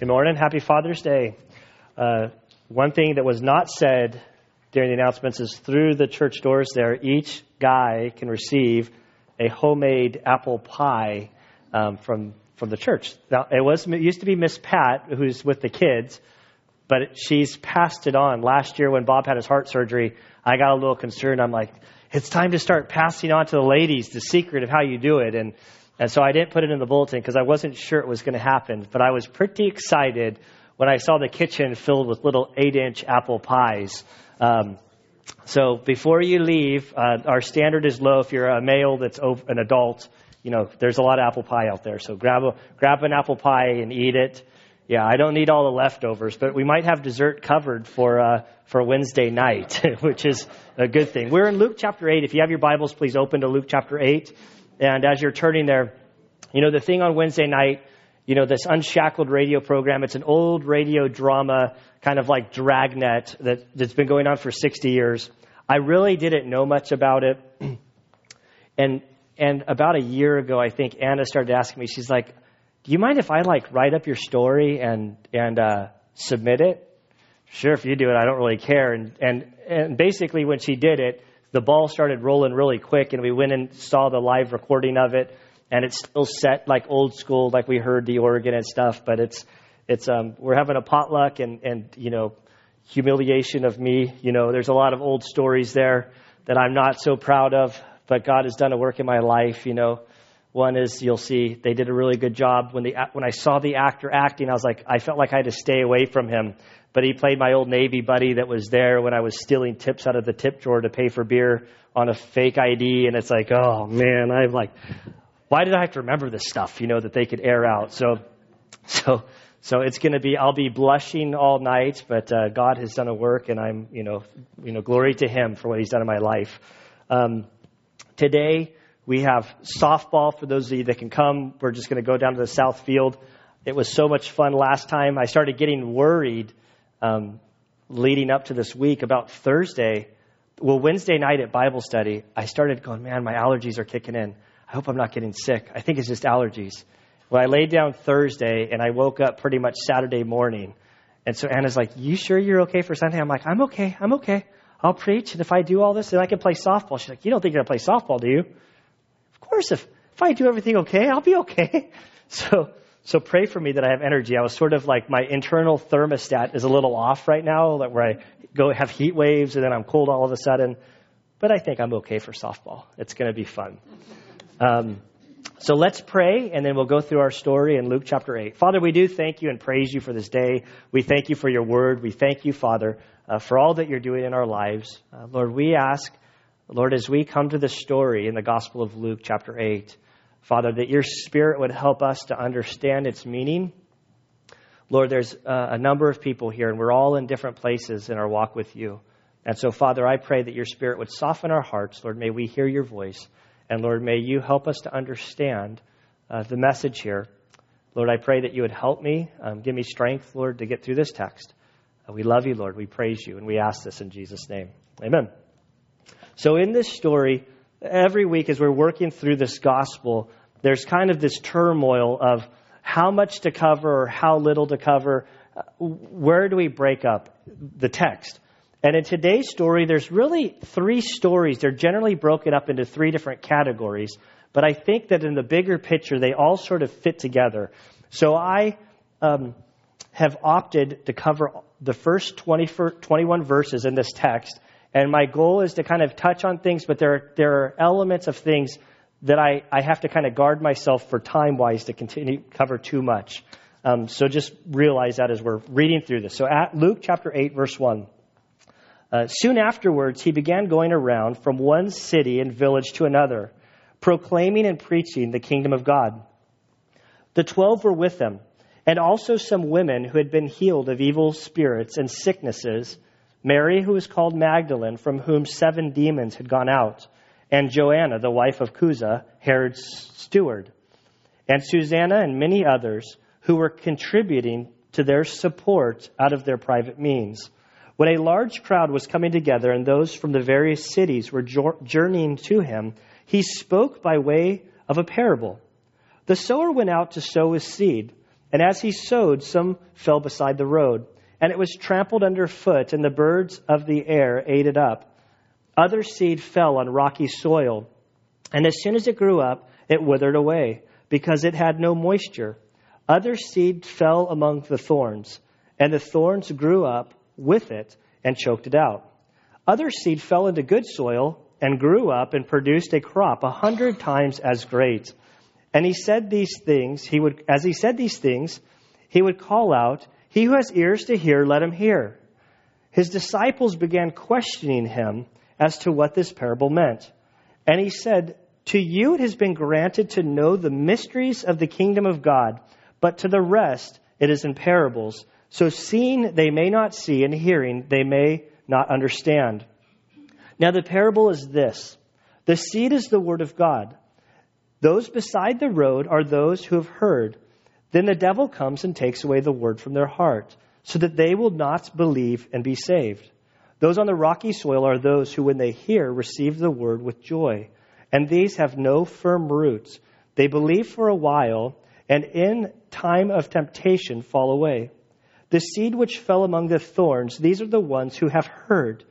Good morning. Happy Father's Day. Uh, one thing that was not said during the announcements is through the church doors there, each guy can receive a homemade apple pie um, from from the church. Now, it was it used to be Miss Pat who's with the kids, but she's passed it on. Last year when Bob had his heart surgery, I got a little concerned. I'm like, it's time to start passing on to the ladies the secret of how you do it. And and so I didn't put it in the bulletin because I wasn't sure it was going to happen. But I was pretty excited when I saw the kitchen filled with little eight inch apple pies. Um, so before you leave, uh, our standard is low. If you're a male that's over, an adult, you know, there's a lot of apple pie out there. So grab a, grab an apple pie and eat it. Yeah, I don't need all the leftovers, but we might have dessert covered for uh, for Wednesday night, which is a good thing. We're in Luke chapter eight. If you have your Bibles, please open to Luke chapter eight. And as you're turning there, you know, the thing on Wednesday night, you know, this Unshackled radio program, it's an old radio drama, kind of like dragnet that, that's been going on for 60 years. I really didn't know much about it. and, and about a year ago, I think Anna started asking me, she's like, do you mind if I like write up your story and, and, uh, submit it? Sure, if you do it, I don't really care. And, and, and basically when she did it, the ball started rolling really quick, and we went and saw the live recording of it, and it's still set like old school, like we heard the organ and stuff. But it's it's um, we're having a potluck, and and you know humiliation of me. You know, there's a lot of old stories there that I'm not so proud of, but God has done a work in my life. You know, one is you'll see they did a really good job when the when I saw the actor acting. I was like, I felt like I had to stay away from him but he played my old Navy buddy that was there when I was stealing tips out of the tip drawer to pay for beer on a fake ID. And it's like, oh man, I'm like, why did I have to remember this stuff, you know, that they could air out? So, so, so it's going to be, I'll be blushing all night, but uh, God has done a work and I'm, you know, you know, glory to him for what he's done in my life. Um, today, we have softball for those of you that can come. We're just going to go down to the south field. It was so much fun last time. I started getting worried um, leading up to this week about Thursday. Well, Wednesday night at Bible study, I started going, man, my allergies are kicking in. I hope I'm not getting sick. I think it's just allergies. Well, I laid down Thursday and I woke up pretty much Saturday morning. And so Anna's like, You sure you're okay for Sunday? I'm like, I'm okay. I'm okay. I'll preach. And if I do all this, then I can play softball. She's like, You don't think you're going to play softball, do you? Of course, if, if I do everything okay, I'll be okay. So so pray for me that I have energy. I was sort of like my internal thermostat is a little off right now, where I go have heat waves and then I'm cold all of a sudden. But I think I'm okay for softball. It's going to be fun. Um, so let's pray, and then we'll go through our story in Luke chapter 8. Father, we do thank you and praise you for this day. We thank you for your word. We thank you, Father, uh, for all that you're doing in our lives. Uh, Lord, we ask, Lord, as we come to this story in the Gospel of Luke chapter 8, Father, that your Spirit would help us to understand its meaning. Lord, there's uh, a number of people here, and we're all in different places in our walk with you. And so, Father, I pray that your Spirit would soften our hearts. Lord, may we hear your voice. And Lord, may you help us to understand uh, the message here. Lord, I pray that you would help me, um, give me strength, Lord, to get through this text. Uh, we love you, Lord. We praise you, and we ask this in Jesus' name. Amen. So, in this story, every week as we're working through this gospel, there's kind of this turmoil of how much to cover or how little to cover. Where do we break up the text? And in today's story, there's really three stories. They're generally broken up into three different categories, but I think that in the bigger picture, they all sort of fit together. So I um, have opted to cover the first 20, 21 verses in this text and my goal is to kind of touch on things, but there are, there are elements of things that I, I have to kind of guard myself for time wise to continue cover too much. Um, so just realize that as we're reading through this. So at Luke chapter 8, verse 1. Uh, soon afterwards, he began going around from one city and village to another, proclaiming and preaching the kingdom of God. The twelve were with him, and also some women who had been healed of evil spirits and sicknesses Mary, who was called Magdalene, from whom seven demons had gone out, and Joanna, the wife of Chuza, Herod's steward, and Susanna and many others who were contributing to their support out of their private means. When a large crowd was coming together and those from the various cities were journeying to him, he spoke by way of a parable. The sower went out to sow his seed, And as he sowed, some fell beside the road, and it was trampled underfoot, and the birds of the air ate it up. Other seed fell on rocky soil, and as soon as it grew up, it withered away, because it had no moisture. Other seed fell among the thorns, and the thorns grew up with it and choked it out. Other seed fell into good soil and grew up and produced a crop a hundred times as great. And he said these things, he would, as he said these things, he would call out, He who has ears to hear, let him hear. His disciples began questioning him as to what this parable meant. And he said, To you it has been granted to know the mysteries of the kingdom of God, but to the rest it is in parables. So seeing they may not see, and hearing they may not understand. Now the parable is this the seed is the word of God. Those beside the road are those who have heard. Then the devil comes and takes away the word from their heart, so that they will not believe and be saved. Those on the rocky soil are those who, when they hear, receive the word with joy. And these have no firm roots. They believe for a while, and in time of temptation fall away. The seed which fell among the thorns, these are the ones who have heard.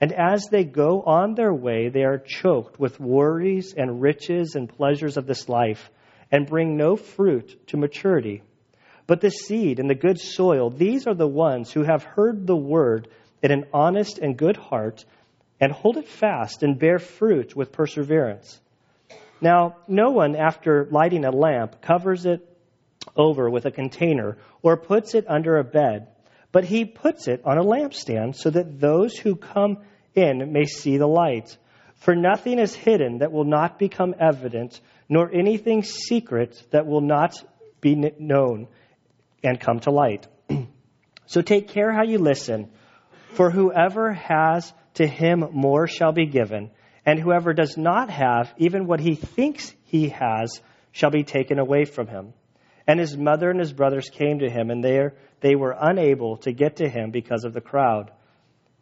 And as they go on their way, they are choked with worries and riches and pleasures of this life, and bring no fruit to maturity. But the seed and the good soil, these are the ones who have heard the word in an honest and good heart, and hold it fast and bear fruit with perseverance. Now, no one, after lighting a lamp, covers it over with a container or puts it under a bed but he puts it on a lampstand so that those who come in may see the light. For nothing is hidden that will not become evident, nor anything secret that will not be known and come to light. so take care how you listen, for whoever has to him more shall be given, and whoever does not have, even what he thinks he has, shall be taken away from him. And his mother and his brothers came to him, and there they were unable to get to him because of the crowd.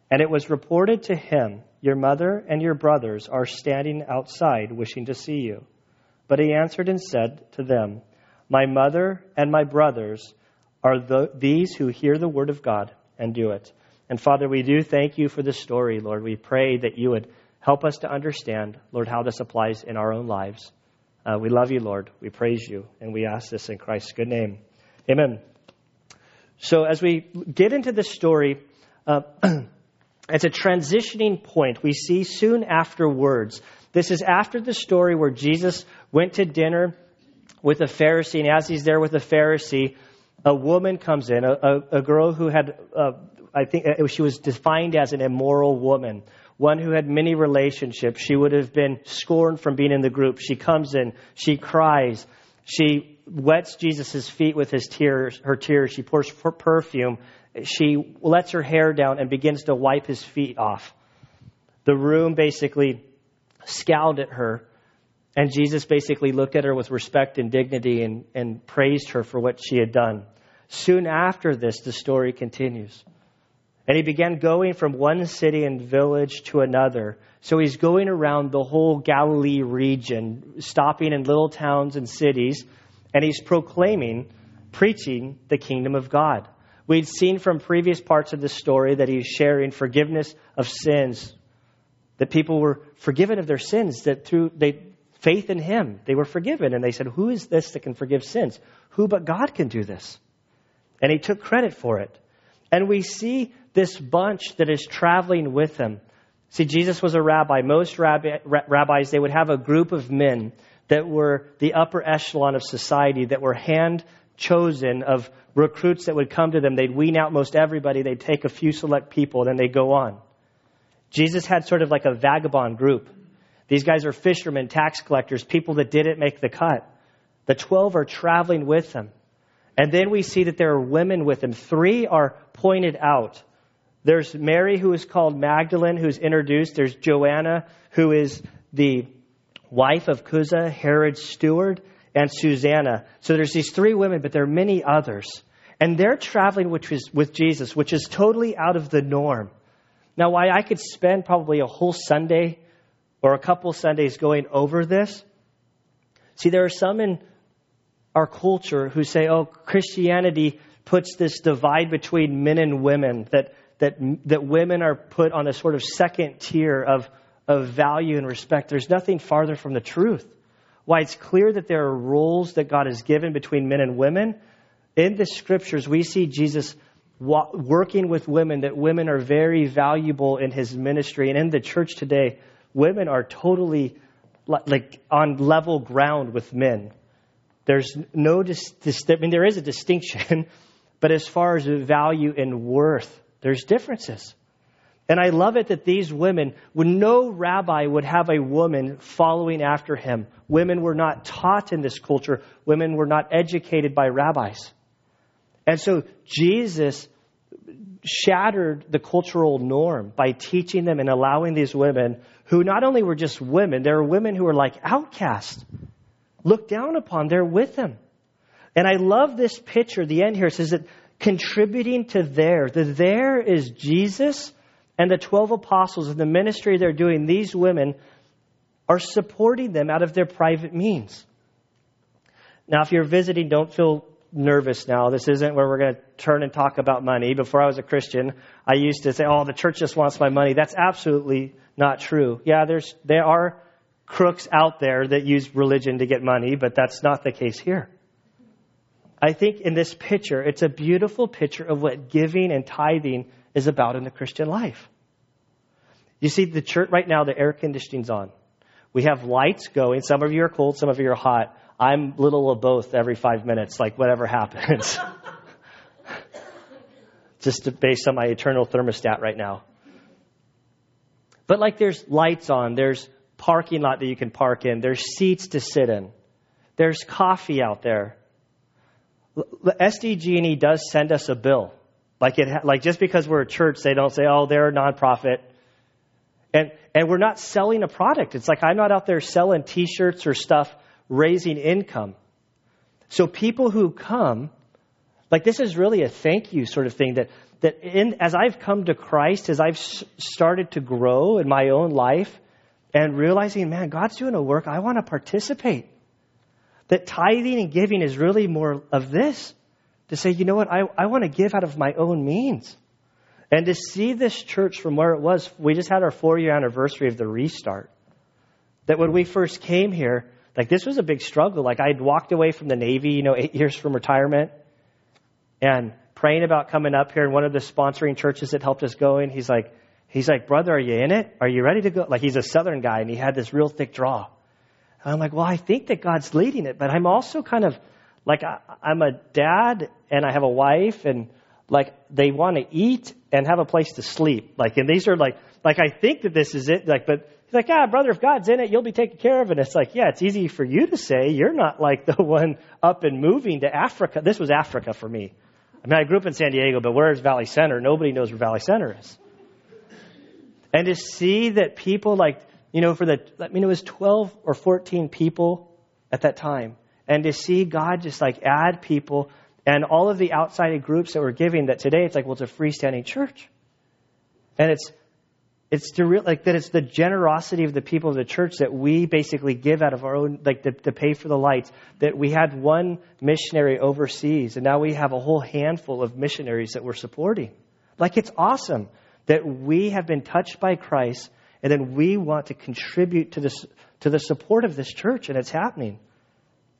And it was reported to him, Your mother and your brothers are standing outside wishing to see you. But he answered and said to them, My mother and my brothers are the, these who hear the word of God and do it. And Father, we do thank you for this story, Lord. We pray that you would help us to understand, Lord, how this applies in our own lives. Uh, we love you, Lord. We praise you, and we ask this in Christ's good name. Amen. So, as we get into this story, uh, it's a transitioning point. We see soon afterwards. This is after the story where Jesus went to dinner with a Pharisee, and as he's there with a Pharisee, a woman comes in, a, a, a girl who had, uh, I think uh, she was defined as an immoral woman one who had many relationships. She would have been scorned from being in the group. She comes in, she cries, she wets Jesus' feet with his tears, her tears. She pours perfume. She lets her hair down and begins to wipe his feet off. The room basically scowled at her, and Jesus basically looked at her with respect and dignity and, and praised her for what she had done. Soon after this, the story continues. And he began going from one city and village to another. So he's going around the whole Galilee region, stopping in little towns and cities, and he's proclaiming, preaching the kingdom of God. We'd seen from previous parts of the story that he's sharing forgiveness of sins, that people were forgiven of their sins, that through they, faith in him, they were forgiven. And they said, Who is this that can forgive sins? Who but God can do this? And he took credit for it. And we see this bunch that is traveling with him. See, Jesus was a rabbi. Most rabbi, rabbis, they would have a group of men that were the upper echelon of society, that were hand chosen of recruits that would come to them. They'd wean out most everybody. They'd take a few select people, then they'd go on. Jesus had sort of like a vagabond group. These guys are fishermen, tax collectors, people that didn't make the cut. The 12 are traveling with him. And then we see that there are women with him. Three are pointed out. There's Mary, who is called Magdalene, who's introduced. There's Joanna, who is the wife of Chuza, Herod's steward, and Susanna. So there's these three women, but there are many others. And they're traveling with Jesus, which is totally out of the norm. Now, why I could spend probably a whole Sunday or a couple Sundays going over this. See, there are some in our culture who say, oh, Christianity puts this divide between men and women, that, that, that women are put on a sort of second tier of, of value and respect. There's nothing farther from the truth. Why it's clear that there are roles that God has given between men and women. In the scriptures, we see Jesus working with women, that women are very valuable in his ministry. And in the church today, women are totally like on level ground with men. There's no dis- I mean, there is a distinction, but as far as value and worth, there's differences. And I love it that these women, when no rabbi would have a woman following after him, women were not taught in this culture, women were not educated by rabbis. And so Jesus shattered the cultural norm by teaching them and allowing these women, who not only were just women, they were women who were like outcasts, looked down upon, they're with him. And I love this picture, the end here says that contributing to there, the there is Jesus and the 12 apostles and the ministry they're doing, these women are supporting them out of their private means. Now, if you're visiting, don't feel nervous now. This isn't where we're going to turn and talk about money. Before I was a Christian, I used to say, "Oh, the church just wants my money." That's absolutely not true. Yeah, there's there are crooks out there that use religion to get money, but that's not the case here. I think in this picture, it's a beautiful picture of what giving and tithing is about in the Christian life. You see, the church right now, the air conditioning's on. We have lights going. Some of you are cold, some of you are hot. I'm little of both every five minutes, like whatever happens. Just based on my eternal thermostat right now. But like there's lights on, there's parking lot that you can park in, there's seats to sit in, there's coffee out there. The SDG&E does send us a bill. Like it, like just because we're a church, they don't say, "Oh, they're a nonprofit," and and we're not selling a product. It's like I'm not out there selling T-shirts or stuff raising income. So people who come, like this is really a thank you sort of thing that, that in, as I've come to Christ, as I've started to grow in my own life and realizing, man, God's doing a work, I want to participate. That tithing and giving is really more of this. To say, you know what, I, I want to give out of my own means. And to see this church from where it was, we just had our four year anniversary of the restart. That when we first came here, like this was a big struggle. Like I'd walked away from the Navy, you know, eight years from retirement and praying about coming up here. And one of the sponsoring churches that helped us go in, he's like, he's like, brother, are you in it? Are you ready to go? Like he's a Southern guy and he had this real thick draw. And I'm like, well, I think that God's leading it, but I'm also kind of like, I, I'm a dad and I have a wife and like they want to eat and have a place to sleep. Like, and these are like, like I think that this is it. Like, but He's like, yeah, brother, if God's in it, you'll be taken care of. And it's like, yeah, it's easy for you to say. You're not like the one up and moving to Africa. This was Africa for me. I mean, I grew up in San Diego, but where is Valley Center? Nobody knows where Valley Center is. And to see that people like, you know, for the, I mean, it was 12 or 14 people at that time. And to see God just like add people and all of the outside groups that were giving that today, it's like, well, it's a freestanding church. And it's it's to real, like that it's the generosity of the people of the church that we basically give out of our own like to, to pay for the lights. That we had one missionary overseas and now we have a whole handful of missionaries that we're supporting. Like it's awesome that we have been touched by christ and then we want to contribute to this to the support of this church and it's happening.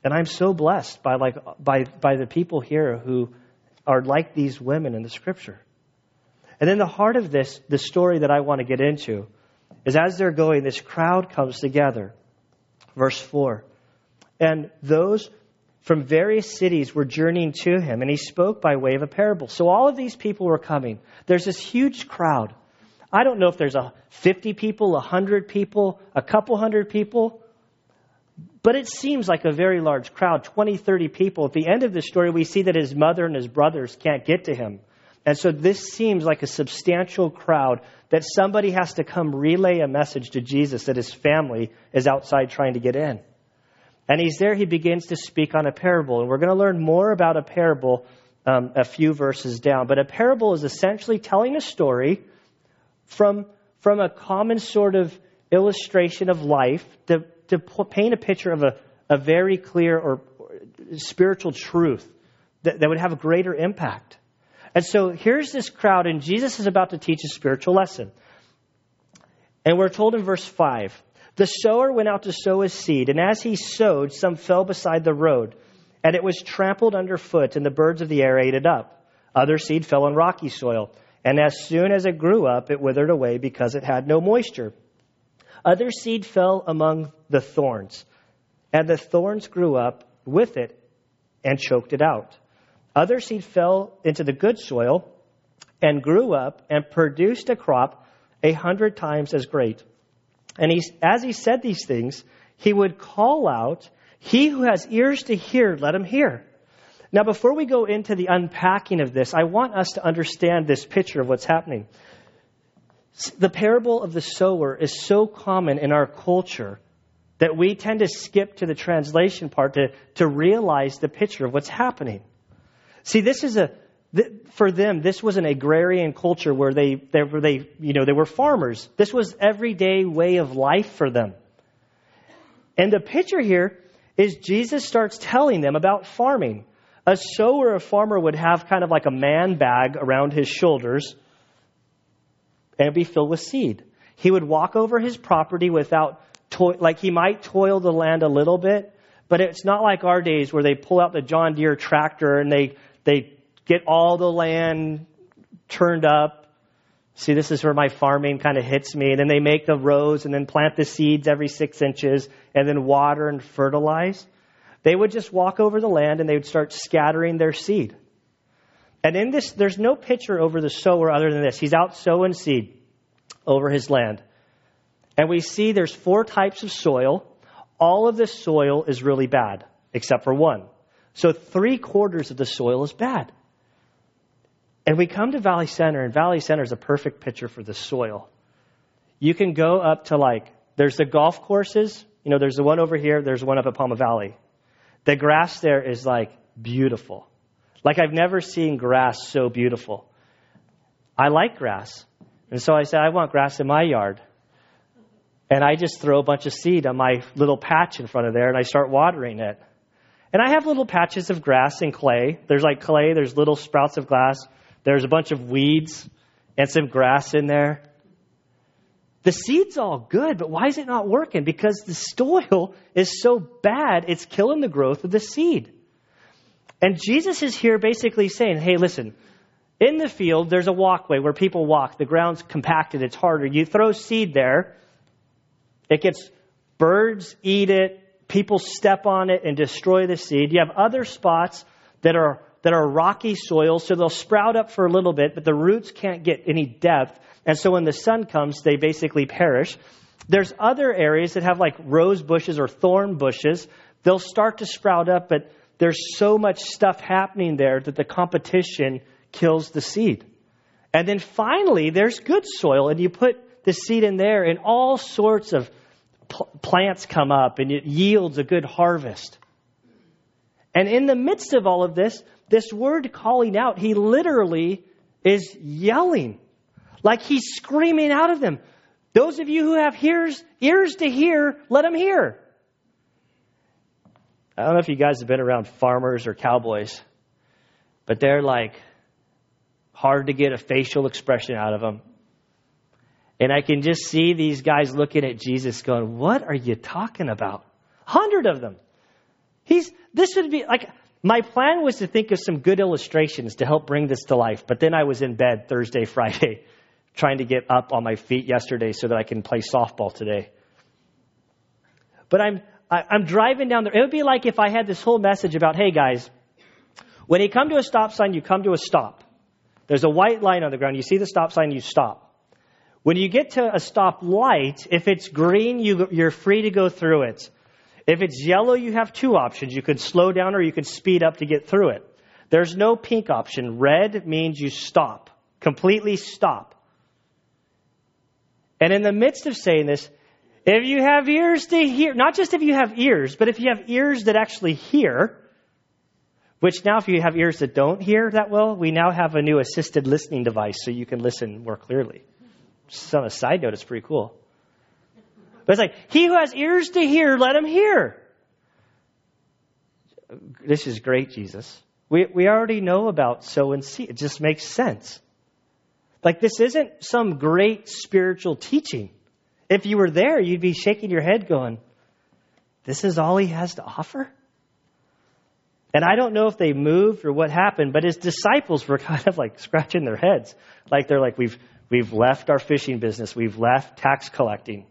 And i'm so blessed by like by by the people here who are like these women in the scripture and in the heart of this, the story that I want to get into is as they're going, this crowd comes together. Verse 4. And those from various cities were journeying to him, and he spoke by way of a parable. So all of these people were coming. There's this huge crowd. I don't know if there's a 50 people, 100 people, a couple hundred people, but it seems like a very large crowd 20, 30 people. At the end of the story, we see that his mother and his brothers can't get to him. And so this seems like a substantial crowd that somebody has to come relay a message to Jesus that his family is outside trying to get in. And he's there, he begins to speak on a parable. And we're going to learn more about a parable um, a few verses down. But a parable is essentially telling a story from, from a common sort of illustration of life to, to paint a picture of a, a very clear or spiritual truth that, that would have a greater impact. And so here's this crowd, and Jesus is about to teach a spiritual lesson. And we're told in verse 5 The sower went out to sow his seed, and as he sowed, some fell beside the road, and it was trampled underfoot, and the birds of the air ate it up. Other seed fell on rocky soil, and as soon as it grew up, it withered away because it had no moisture. Other seed fell among the thorns, and the thorns grew up with it and choked it out. Other seed fell into the good soil and grew up and produced a crop a hundred times as great. And he, as he said these things, he would call out, He who has ears to hear, let him hear. Now, before we go into the unpacking of this, I want us to understand this picture of what's happening. The parable of the sower is so common in our culture that we tend to skip to the translation part to, to realize the picture of what's happening. See, this is a, for them, this was an agrarian culture where they, they, were, they, you know, they were farmers. This was everyday way of life for them. And the picture here is Jesus starts telling them about farming. A sower, a farmer would have kind of like a man bag around his shoulders and be filled with seed. He would walk over his property without, like he might toil the land a little bit, but it's not like our days where they pull out the John Deere tractor and they, they get all the land turned up. See, this is where my farming kind of hits me. And then they make the rows and then plant the seeds every six inches and then water and fertilize. They would just walk over the land and they would start scattering their seed. And in this, there's no picture over the sower other than this. He's out sowing seed over his land. And we see there's four types of soil. All of this soil is really bad, except for one. So three quarters of the soil is bad. And we come to Valley Center, and Valley Center is a perfect picture for the soil. You can go up to like, there's the golf courses. You know, there's the one over here, there's one up at Pauma Valley. The grass there is like beautiful. Like I've never seen grass so beautiful. I like grass. And so I said, I want grass in my yard. And I just throw a bunch of seed on my little patch in front of there and I start watering it. And I have little patches of grass and clay. There's like clay, there's little sprouts of grass, there's a bunch of weeds and some grass in there. The seed's all good, but why is it not working? Because the soil is so bad, it's killing the growth of the seed. And Jesus is here basically saying, hey, listen, in the field, there's a walkway where people walk. The ground's compacted, it's harder. You throw seed there, it gets birds eat it, people step on it and destroy the seed. You have other spots that are that are rocky soil, so they'll sprout up for a little bit, but the roots can't get any depth. And so when the sun comes, they basically perish. There's other areas that have like rose bushes or thorn bushes. They'll start to sprout up, but there's so much stuff happening there that the competition kills the seed. And then finally, there's good soil, and you put the seed in there, and all sorts of pl- plants come up, and it yields a good harvest. And in the midst of all of this, this word calling out, he literally is yelling. Like he's screaming out of them. Those of you who have ears, ears to hear, let them hear. I don't know if you guys have been around farmers or cowboys, but they're like hard to get a facial expression out of them. And I can just see these guys looking at Jesus going, What are you talking about? Hundred of them. He's this would be like my plan was to think of some good illustrations to help bring this to life, but then I was in bed Thursday, Friday, trying to get up on my feet yesterday so that I can play softball today. But I'm I, I'm driving down there. It would be like if I had this whole message about, hey guys, when you come to a stop sign, you come to a stop. There's a white line on the ground. You see the stop sign, you stop. When you get to a stop light, if it's green, you, you're free to go through it. If it's yellow, you have two options. You can slow down or you can speed up to get through it. There's no pink option. Red means you stop, completely stop. And in the midst of saying this, if you have ears to hear, not just if you have ears, but if you have ears that actually hear, which now if you have ears that don't hear that well, we now have a new assisted listening device so you can listen more clearly. Just on a side note, it's pretty cool. But it's like, he who has ears to hear, let him hear. this is great, Jesus. We, we already know about sow and seed. It just makes sense. Like, this isn't some great spiritual teaching. If you were there, you'd be shaking your head going, This is all he has to offer? And I don't know if they moved or what happened, but his disciples were kind of like scratching their heads. Like they're like, We've, we've left our fishing business, we've left tax collecting.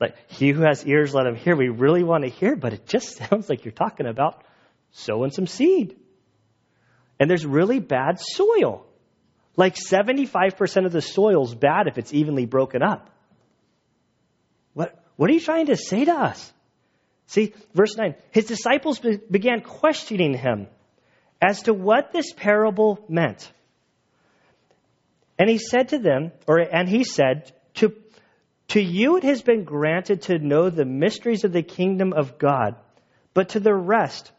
Like, he who has ears, let him hear. We really want to hear, but it just sounds like you're talking about sowing some seed. And there's really bad soil. Like 75% of the soil is bad if it's evenly broken up. What, what are you trying to say to us? See, verse 9. His disciples be- began questioning him as to what this parable meant. And he said to them, or, and he said, to, to you it has been granted to know the mysteries of the kingdom of God, but to the rest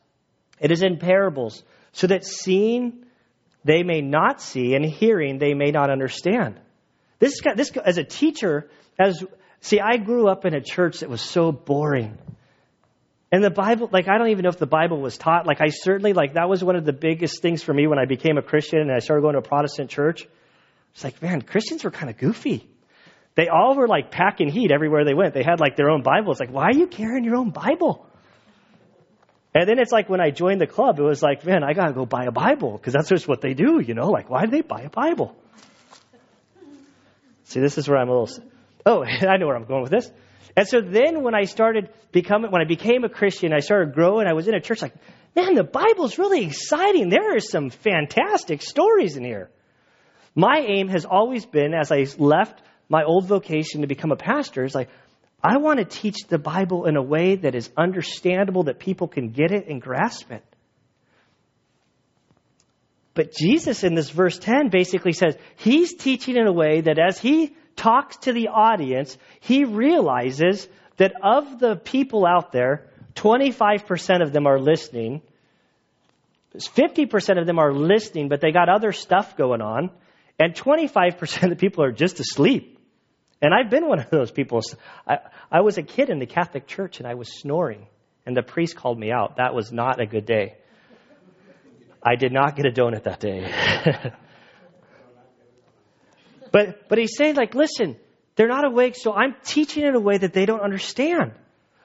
it is in parables, so that seeing they may not see, and hearing they may not understand. This, this as a teacher, as see, I grew up in a church that was so boring. And the Bible, like, I don't even know if the Bible was taught. Like, I certainly, like, that was one of the biggest things for me when I became a Christian and I started going to a Protestant church. It's like, man, Christians were kind of goofy. They all were like packing heat everywhere they went. They had like their own Bible. It's like, why are you carrying your own Bible? And then it's like when I joined the club, it was like, man, I got to go buy a Bible because that's just what they do, you know? Like, why do they buy a Bible? See, this is where I'm a little. Oh, I know where I'm going with this. And so then when I started becoming, when I became a Christian, I started growing. I was in a church like, man, the Bible's really exciting. There are some fantastic stories in here. My aim has always been, as I left my old vocation to become a pastor, is like, I want to teach the Bible in a way that is understandable, that people can get it and grasp it. But Jesus in this verse 10 basically says he's teaching in a way that as he talks to the audience, he realizes that of the people out there, 25% of them are listening. 50% of them are listening, but they got other stuff going on. And 25% of the people are just asleep. And I've been one of those people. I, I was a kid in the Catholic Church and I was snoring, and the priest called me out. That was not a good day. I did not get a donut that day. but, but he's saying, like, listen, they're not awake, so I'm teaching in a way that they don't understand.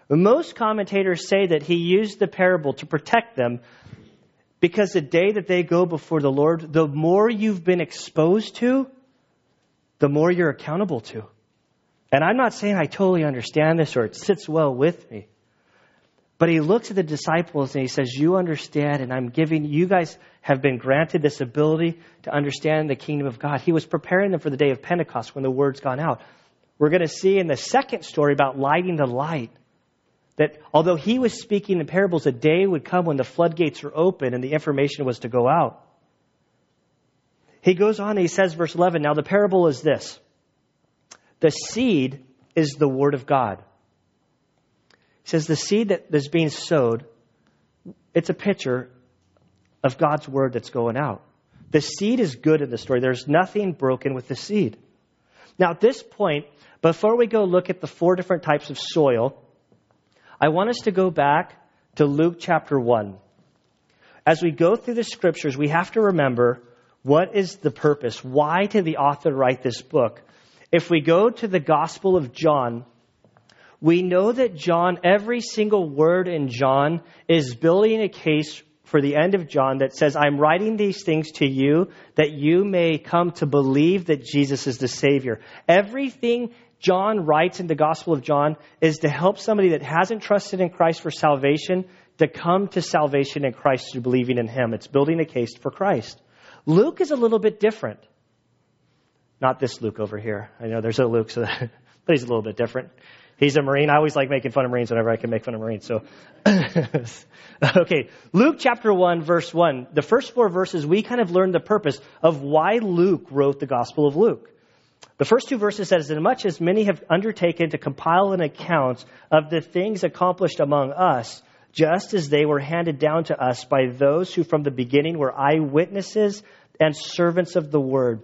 Most commentators say that he used the parable to protect them because the day that they go before the Lord, the more you've been exposed to, the more you're accountable to. And I'm not saying I totally understand this or it sits well with me. But he looks at the disciples and he says, You understand, and I'm giving, you guys have been granted this ability to understand the kingdom of God. He was preparing them for the day of Pentecost when the word's gone out. We're going to see in the second story about lighting the light that although he was speaking in parables, a day would come when the floodgates were open and the information was to go out. He goes on and he says, verse 11, Now the parable is this the seed is the word of God. He says the seed that is being sowed, it's a picture of God's word that's going out. The seed is good in the story. There's nothing broken with the seed. Now, at this point, before we go look at the four different types of soil, I want us to go back to Luke chapter 1. As we go through the scriptures, we have to remember what is the purpose? Why did the author write this book? If we go to the Gospel of John, we know that John, every single word in John, is building a case for the end of John that says, I'm writing these things to you that you may come to believe that Jesus is the Savior. Everything John writes in the Gospel of John is to help somebody that hasn't trusted in Christ for salvation to come to salvation in Christ through believing in Him. It's building a case for Christ. Luke is a little bit different. Not this Luke over here. I know there's a Luke, so that, but he's a little bit different. He's a Marine. I always like making fun of Marines whenever I can make fun of Marines. So, okay, Luke chapter 1, verse 1. The first four verses, we kind of learn the purpose of why Luke wrote the Gospel of Luke. The first two verses says, As much as many have undertaken to compile an account of the things accomplished among us, just as they were handed down to us by those who from the beginning were eyewitnesses and servants of the word.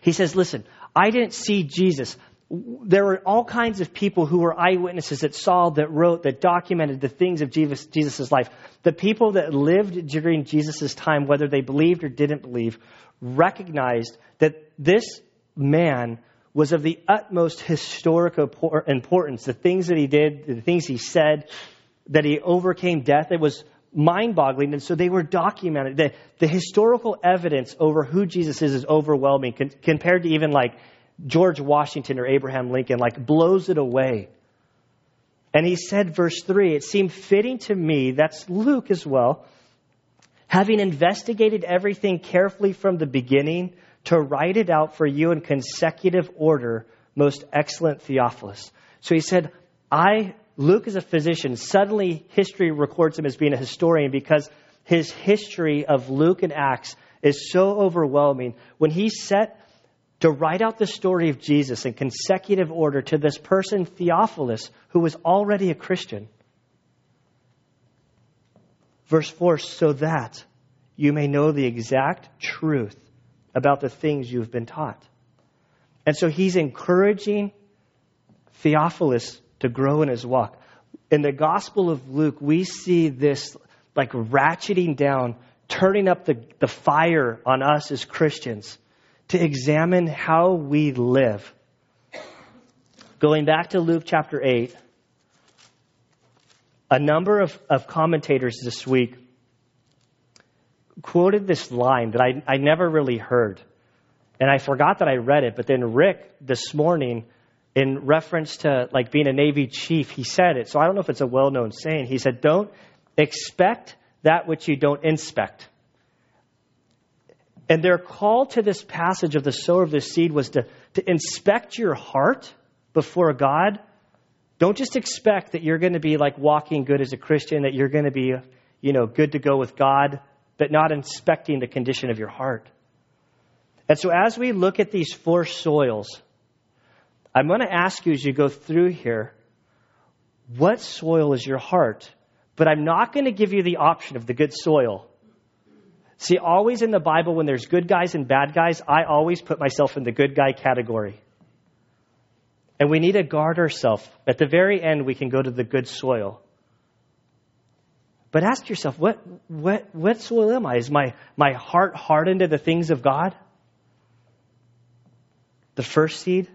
He says, Listen, I didn't see Jesus. there were all kinds of people who were eyewitnesses that saw, that wrote, that documented the things of Jesus' life. The people that lived during Jesus' time, whether they believed or didn't believe, recognized that this man was of the utmost historic importance. The things that he did, the things he said, that he overcame death, it was mind boggling. And so they were documented. The, the historical evidence over who Jesus is is overwhelming con- compared to even like George Washington or Abraham Lincoln, like blows it away. And he said, verse 3, it seemed fitting to me, that's Luke as well, having investigated everything carefully from the beginning, to write it out for you in consecutive order, most excellent Theophilus. So he said, I, Luke is a physician. Suddenly, history records him as being a historian because his history of Luke and Acts is so overwhelming. When he set to write out the story of Jesus in consecutive order to this person, Theophilus, who was already a Christian. Verse 4 so that you may know the exact truth about the things you've been taught. And so he's encouraging Theophilus to grow in his walk. In the Gospel of Luke, we see this like ratcheting down, turning up the, the fire on us as Christians to examine how we live. Going back to Luke chapter 8, a number of, of commentators this week quoted this line that I, I never really heard. And I forgot that I read it, but then Rick this morning, in reference to like being a Navy chief, he said it. So I don't know if it's a well known saying. He said, Don't expect that which you don't inspect. And their call to this passage of the sower of the seed was to, to inspect your heart before God. Don't just expect that you're going to be like walking good as a Christian, that you're going to be, you know, good to go with God but not inspecting the condition of your heart. And so, as we look at these four soils, I'm going to ask you as you go through here, what soil is your heart? But I'm not going to give you the option of the good soil. See, always in the Bible, when there's good guys and bad guys, I always put myself in the good guy category. And we need to guard ourselves. At the very end, we can go to the good soil. But ask yourself, what, what, what soil am I? Is my, my heart hardened to the things of God? The first seed?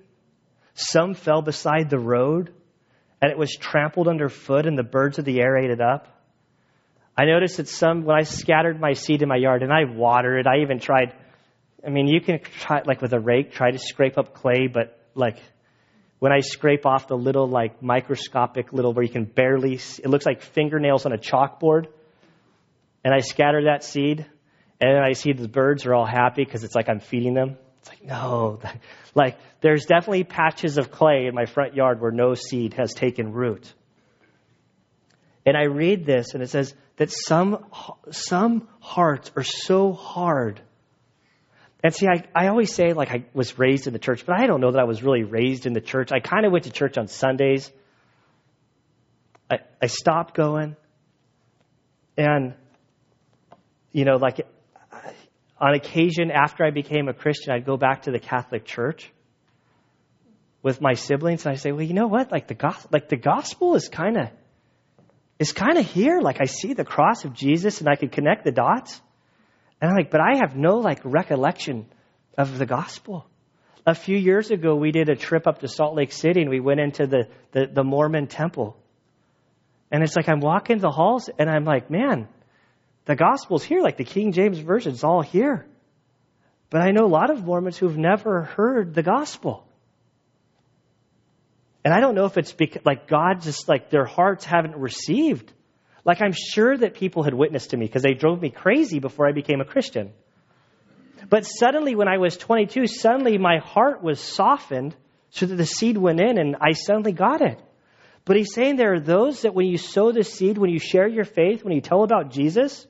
Some fell beside the road, and it was trampled underfoot, and the birds of the air ate it up. I noticed that some, when I scattered my seed in my yard, and I watered it, I even tried, I mean, you can try, like with a rake, try to scrape up clay, but like when I scrape off the little, like, microscopic little where you can barely, see, it looks like fingernails on a chalkboard, and I scatter that seed, and then I see the birds are all happy because it's like I'm feeding them. It's like, no. like, there's definitely patches of clay in my front yard where no seed has taken root. And I read this, and it says that some, some hearts are so hard and see, I, I always say like I was raised in the church, but I don't know that I was really raised in the church. I kind of went to church on Sundays. I, I stopped going. And, you know, like on occasion after I became a Christian, I'd go back to the Catholic Church with my siblings and I say, well, you know what? Like the gospel, like the gospel is kind of, is kind of here. Like I see the cross of Jesus and I can connect the dots. And I'm like, but I have no like recollection of the gospel. A few years ago, we did a trip up to Salt Lake City and we went into the, the, the Mormon temple. And it's like I'm walking the halls and I'm like, man, the gospel's here. Like the King James Version's all here. But I know a lot of Mormons who've never heard the gospel. And I don't know if it's because, like God just like their hearts haven't received like I'm sure that people had witnessed to me because they drove me crazy before I became a Christian. But suddenly, when I was 22, suddenly my heart was softened so that the seed went in and I suddenly got it. But he's saying there are those that when you sow the seed, when you share your faith, when you tell about Jesus,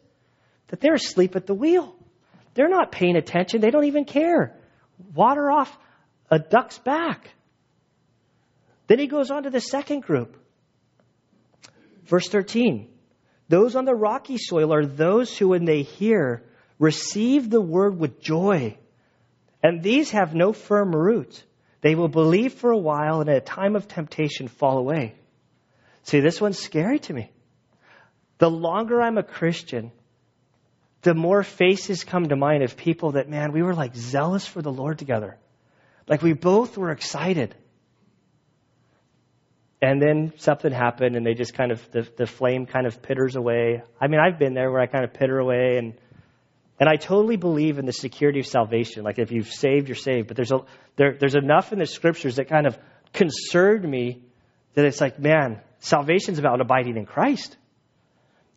that they're asleep at the wheel. They're not paying attention. They don't even care. Water off a duck's back. Then he goes on to the second group. Verse 13. Those on the rocky soil are those who, when they hear, receive the word with joy. And these have no firm root. They will believe for a while and at a time of temptation fall away. See, this one's scary to me. The longer I'm a Christian, the more faces come to mind of people that, man, we were like zealous for the Lord together. Like we both were excited. And then something happened and they just kind of, the, the flame kind of pitters away. I mean, I've been there where I kind of pitter away and, and I totally believe in the security of salvation. Like if you've saved, you're saved. But there's a, there, there's enough in the scriptures that kind of concerned me that it's like, man, salvation's about abiding in Christ.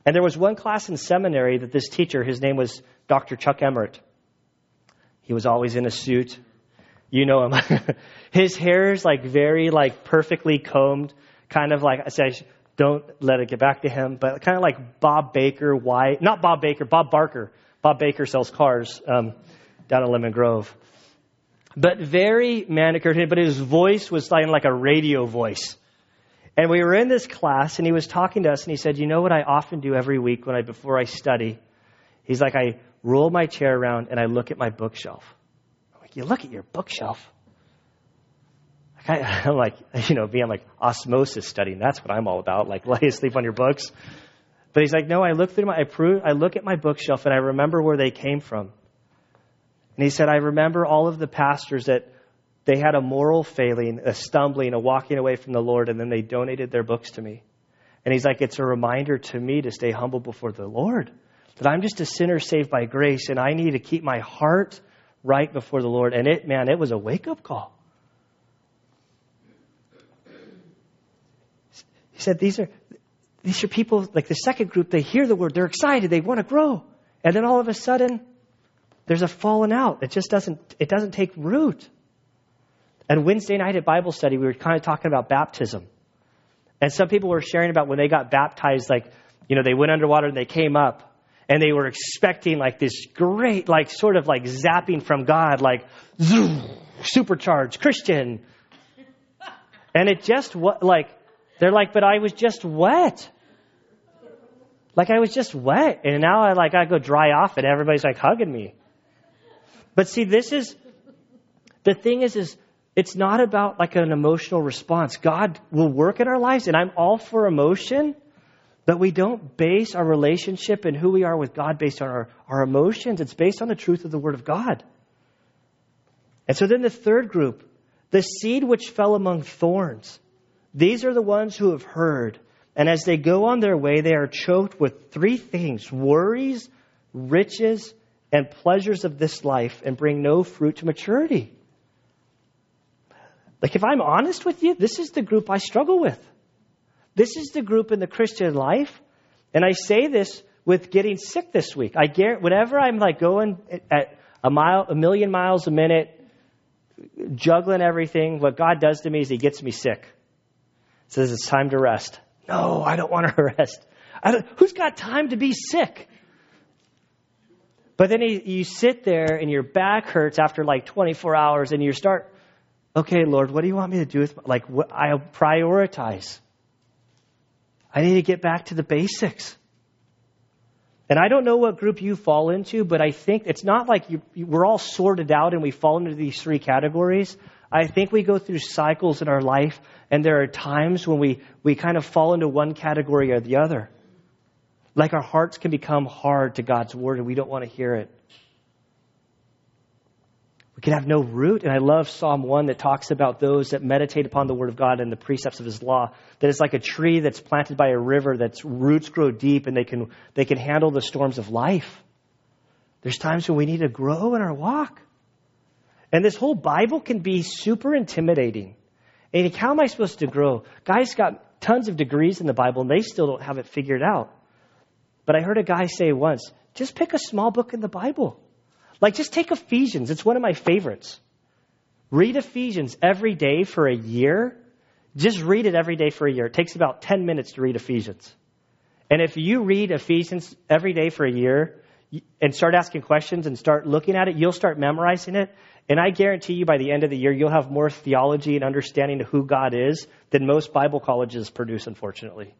And there was one class in seminary that this teacher, his name was Dr. Chuck Emmert. He was always in a suit. You know him. his hair is like very like perfectly combed, kind of like I say, don't let it get back to him, but kind of like Bob Baker, why not Bob Baker, Bob Barker. Bob Baker sells cars um, down in Lemon Grove. But very manicured, but his voice was like, like a radio voice. And we were in this class, and he was talking to us, and he said, "You know what I often do every week when I before I study? He's like, I roll my chair around and I look at my bookshelf. You look at your bookshelf. I'm like, you know, being like osmosis studying. That's what I'm all about. Like, lay asleep on your books. But he's like, no, I look through my, I, prove, I look at my bookshelf and I remember where they came from. And he said, I remember all of the pastors that they had a moral failing, a stumbling, a walking away from the Lord, and then they donated their books to me. And he's like, it's a reminder to me to stay humble before the Lord. That I'm just a sinner saved by grace, and I need to keep my heart right before the Lord. And it, man, it was a wake up call. He said, these are, these are people, like the second group, they hear the word, they're excited, they want to grow. And then all of a sudden, there's a falling out. It just doesn't, it doesn't take root. And Wednesday night at Bible study, we were kind of talking about baptism. And some people were sharing about when they got baptized, like, you know, they went underwater and they came up and they were expecting like this great, like, sort of like zapping from God, like, zoom, supercharged Christian. And it just, what, like, they're like, but I was just wet. Like I was just wet. And now I like I go dry off and everybody's like hugging me. But see, this is the thing is is it's not about like an emotional response. God will work in our lives and I'm all for emotion, but we don't base our relationship and who we are with God based on our, our emotions. It's based on the truth of the Word of God. And so then the third group, the seed which fell among thorns. These are the ones who have heard, and as they go on their way, they are choked with three things worries, riches, and pleasures of this life, and bring no fruit to maturity. Like, if I'm honest with you, this is the group I struggle with. This is the group in the Christian life. And I say this with getting sick this week. I guarantee, whenever I'm like going at a mile, a million miles a minute, juggling everything, what God does to me is He gets me sick says it's time to rest. No, I don't want to rest. who's got time to be sick? But then you, you sit there and your back hurts after like 24 hours and you start, okay, Lord, what do you want me to do with, like, what, I prioritize. I need to get back to the basics. And I don't know what group you fall into, but I think it's not like you, we're all sorted out and we fall into these three categories. I think we go through cycles in our life and there are times when we, we kind of fall into one category or the other. Like our hearts can become hard to God's word and we don't want to hear it. Can have no root. And I love Psalm 1 that talks about those that meditate upon the word of God and the precepts of his law. That it's like a tree that's planted by a river that's roots grow deep and they can, they can handle the storms of life. There's times when we need to grow in our walk. And this whole Bible can be super intimidating. And how am I supposed to grow? Guys got tons of degrees in the Bible and they still don't have it figured out. But I heard a guy say once, just pick a small book in the Bible. Like just take Ephesians. It's one of my favorites. Read Ephesians every day for a year. Just read it every day for a year. It takes about 10 minutes to read Ephesians. And if you read Ephesians every day for a year and start asking questions and start looking at it, you'll start memorizing it. And I guarantee you by the end of the year, you'll have more theology and understanding of who God is than most Bible colleges produce, unfortunately.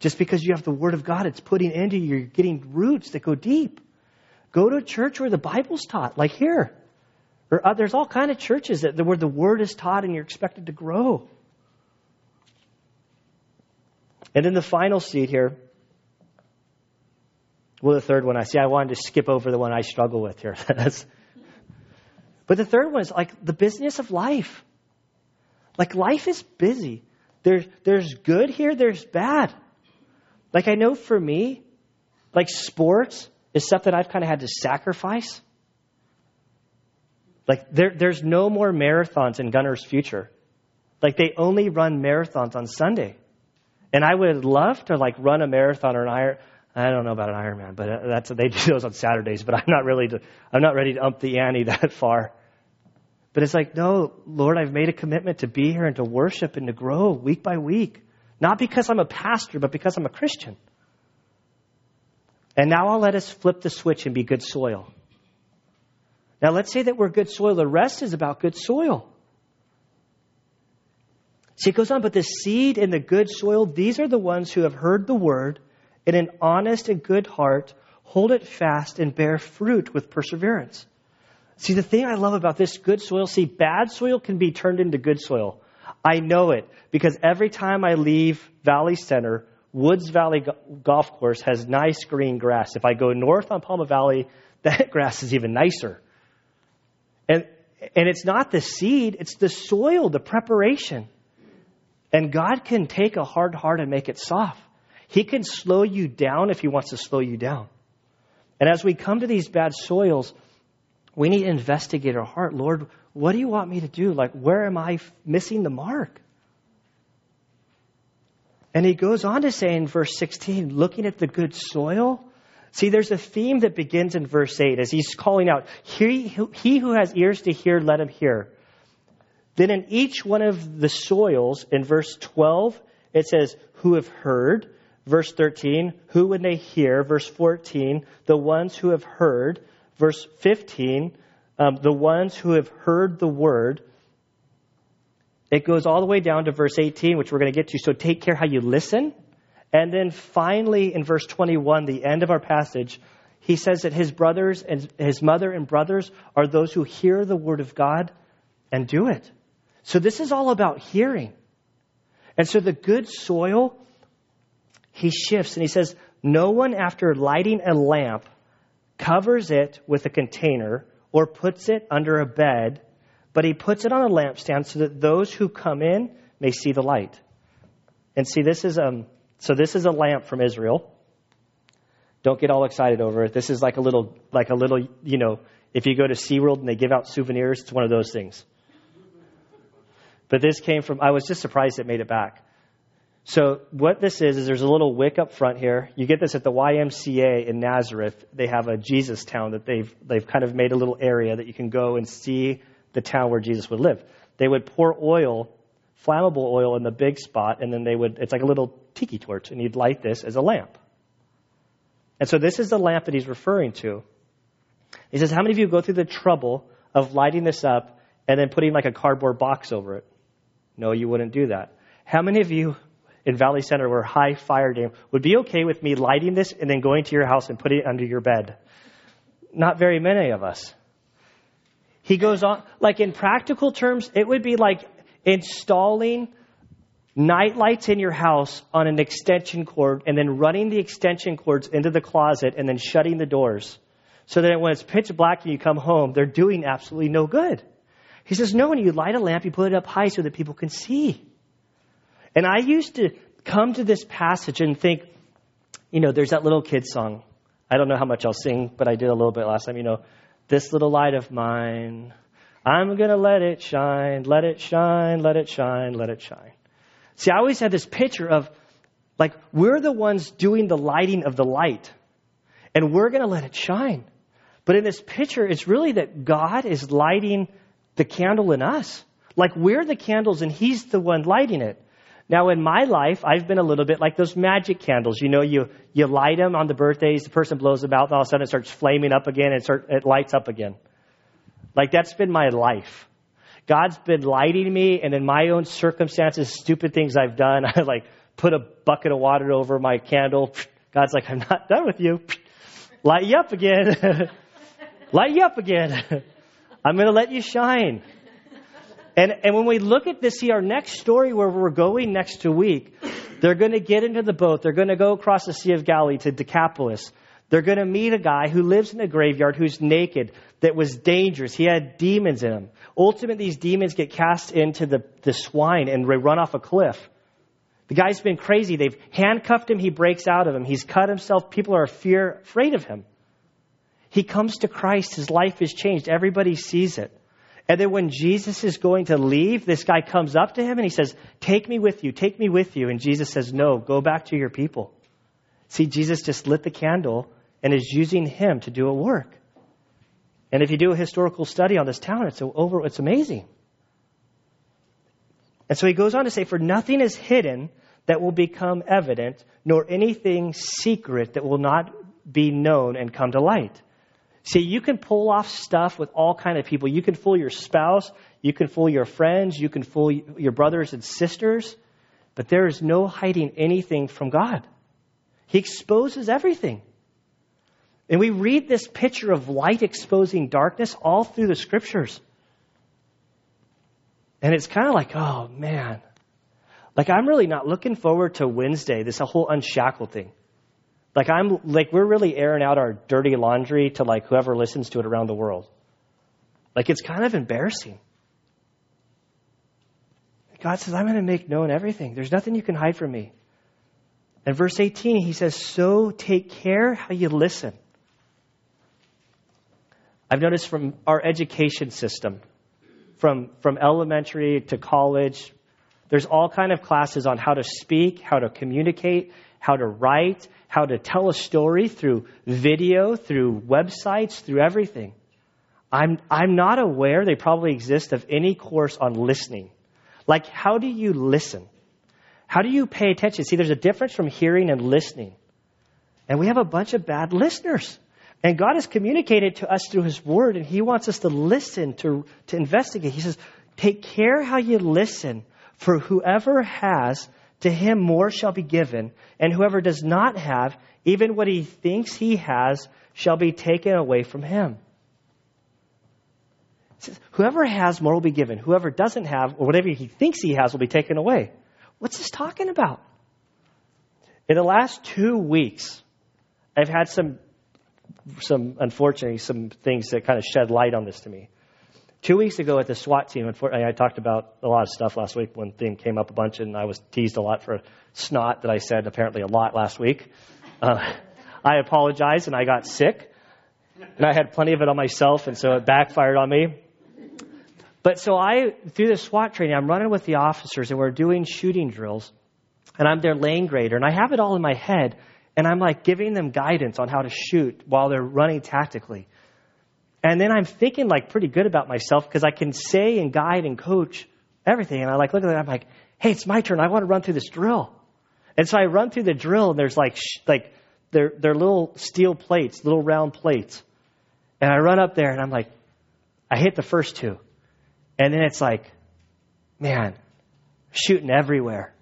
Just because you have the Word of God, it's putting into you, you're getting roots that go deep. Go to a church where the Bible's taught, like here. Or uh, there's all kind of churches that, where the word is taught and you're expected to grow. And then the final seed here. Well, the third one I see, I wanted to skip over the one I struggle with here. but the third one is like the business of life. Like life is busy. There, there's good here, there's bad. Like I know for me, like sports is stuff that I've kind of had to sacrifice. Like there, there's no more marathons in Gunner's future. Like they only run marathons on Sunday. And I would love to like run a marathon or an Iron. I don't know about an Ironman, but uh, that's they do those on Saturdays. But I'm not really to, I'm not ready to ump the ante that far. But it's like, no, Lord, I've made a commitment to be here and to worship and to grow week by week. Not because I'm a pastor, but because I'm a Christian. And now I'll let us flip the switch and be good soil. Now let's say that we're good soil. The rest is about good soil. See, it goes on, but the seed in the good soil, these are the ones who have heard the word in an honest and good heart, hold it fast, and bear fruit with perseverance. See, the thing I love about this good soil, see, bad soil can be turned into good soil. I know it because every time I leave Valley Center, Woods Valley Golf Course has nice green grass. If I go north on Pauma Valley, that grass is even nicer. And, and it's not the seed, it's the soil, the preparation. And God can take a hard heart and make it soft. He can slow you down if He wants to slow you down. And as we come to these bad soils, we need to investigate our heart. Lord, what do you want me to do? Like, where am I missing the mark? And he goes on to say in verse 16, looking at the good soil, See, there's a theme that begins in verse 8 as he's calling out, he, who has ears to hear, let him hear. Then in each one of the soils, in verse 12, it says, who have heard. Verse 13, who when they hear. Verse 14, the ones who have heard. Verse 15, um, the ones who have heard the word. It goes all the way down to verse 18, which we're going to get to. So take care how you listen and then finally, in verse 21, the end of our passage, he says that his brothers and his mother and brothers are those who hear the word of God and do it. So this is all about hearing. And so the good soil, he shifts and he says, No one, after lighting a lamp, covers it with a container or puts it under a bed, but he puts it on a lampstand so that those who come in may see the light. And see, this is um, so this is a lamp from Israel. Don't get all excited over it. This is like a little, like a little, you know, if you go to SeaWorld and they give out souvenirs, it's one of those things. But this came from, I was just surprised it made it back. So what this is, is there's a little wick up front here. You get this at the YMCA in Nazareth. They have a Jesus town that they've, they've kind of made a little area that you can go and see the town where Jesus would live. They would pour oil flammable oil in the big spot, and then they would, it's like a little tiki torch, and you'd light this as a lamp. And so this is the lamp that he's referring to. He says, How many of you go through the trouble of lighting this up and then putting like a cardboard box over it? No, you wouldn't do that. How many of you in Valley Center where high fire dam would be okay with me lighting this and then going to your house and putting it under your bed? Not very many of us. He goes on, like in practical terms, it would be like installing night lights in your house on an extension cord and then running the extension cords into the closet and then shutting the doors so that when it's pitch black and you come home, they're doing absolutely no good. He says, no, when you light a lamp, you put it up high so that people can see. And I used to come to this passage and think, you know, there's that little kid song. I don't know how much I'll sing, but I did a little bit last time, you know, this little light of mine I'm going to let it shine, let it shine, let it shine, let it shine. See, I always had this picture of like we're the ones doing the lighting of the light and we're going to let it shine. But in this picture, it's really that God is lighting the candle in us. Like we're the candles and He's the one lighting it. Now, in my life, I've been a little bit like those magic candles. You know, you, you light them on the birthdays, the person blows them out, and all of a sudden it starts flaming up again and start, it lights up again. Like that's been my life. God's been lighting me, and in my own circumstances, stupid things I've done, I like put a bucket of water over my candle. God's like, I'm not done with you. Light you up again. Light you up again. I'm going to let you shine. And, and when we look at this, see our next story where we're going next week, they're going to get into the boat. They're going to go across the Sea of Galilee to Decapolis. They're going to meet a guy who lives in a graveyard who's naked, that was dangerous. He had demons in him. Ultimately, these demons get cast into the, the swine and they run off a cliff. The guy's been crazy. They've handcuffed him. He breaks out of him. He's cut himself. People are fear, afraid of him. He comes to Christ. His life is changed. Everybody sees it. And then when Jesus is going to leave, this guy comes up to him and he says, Take me with you, take me with you. And Jesus says, No, go back to your people. See, Jesus just lit the candle and is using him to do a work. And if you do a historical study on this town, it's over, it's amazing. And so he goes on to say, For nothing is hidden that will become evident, nor anything secret that will not be known and come to light. See, you can pull off stuff with all kind of people. You can fool your spouse, you can fool your friends, you can fool your brothers and sisters, but there is no hiding anything from God. He exposes everything. And we read this picture of light exposing darkness all through the scriptures. And it's kind of like, oh man. Like I'm really not looking forward to Wednesday, this whole unshackled thing. Like I'm like we're really airing out our dirty laundry to like whoever listens to it around the world. Like it's kind of embarrassing. God says, I'm going to make known everything. There's nothing you can hide from me. And verse 18, he says, So take care how you listen. I've noticed from our education system, from, from elementary to college, there's all kind of classes on how to speak, how to communicate, how to write, how to tell a story through video, through websites, through everything. I'm, I'm not aware they probably exist of any course on listening. Like, how do you listen? How do you pay attention? See, there's a difference from hearing and listening. And we have a bunch of bad listeners. And God has communicated to us through His Word, and He wants us to listen, to, to investigate. He says, Take care how you listen, for whoever has, to him more shall be given, and whoever does not have, even what he thinks he has, shall be taken away from him. Says, whoever has more will be given. Whoever doesn't have, or whatever he thinks he has, will be taken away. What's this talking about? In the last two weeks, I've had some, some unfortunately, some things that kind of shed light on this to me. Two weeks ago at the SWAT team, I talked about a lot of stuff last week when thing came up a bunch, and I was teased a lot for snot that I said apparently a lot last week. Uh, I apologized, and I got sick, and I had plenty of it on myself, and so it backfired on me. But so I, through the SWAT training, I'm running with the officers, and we're doing shooting drills, and I'm their lane grader, and I have it all in my head, and I'm like giving them guidance on how to shoot while they're running tactically. And then I'm thinking like pretty good about myself because I can say and guide and coach everything. And I like look at it. I'm like, hey, it's my turn. I want to run through this drill. And so I run through the drill, and there's like sh- like they're they're little steel plates, little round plates. And I run up there, and I'm like, I hit the first two, and then it's like, man, shooting everywhere.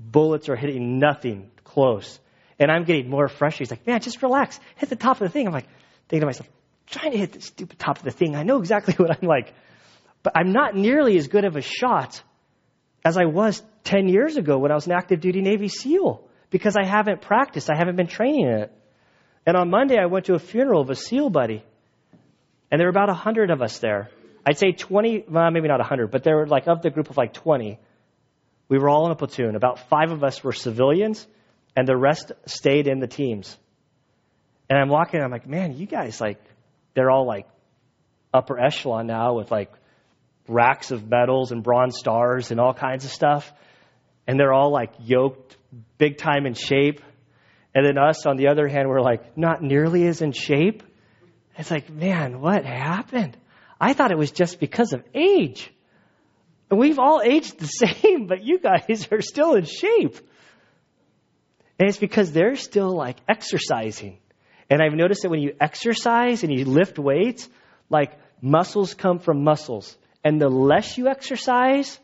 Bullets are hitting nothing close. And I'm getting more frustrated. He's like, man, just relax. Hit the top of the thing. I'm like, thinking to myself, trying to hit the stupid top of the thing. I know exactly what I'm like. But I'm not nearly as good of a shot as I was 10 years ago when I was an active duty Navy SEAL because I haven't practiced. I haven't been training in it. And on Monday, I went to a funeral of a SEAL buddy. And there were about 100 of us there. I'd say 20, well, maybe not 100, but there were like, of the group of like 20, we were all in a platoon. About five of us were civilians, and the rest stayed in the teams. And I'm walking, I'm like, man, you guys, like, they're all like upper echelon now with like racks of medals and bronze stars and all kinds of stuff. And they're all like yoked, big time in shape. And then us, on the other hand, we're like not nearly as in shape. It's like, man, what happened? I thought it was just because of age. And we've all aged the same, but you guys are still in shape. And it's because they're still like exercising. And I've noticed that when you exercise and you lift weights, like muscles come from muscles. And the less you exercise,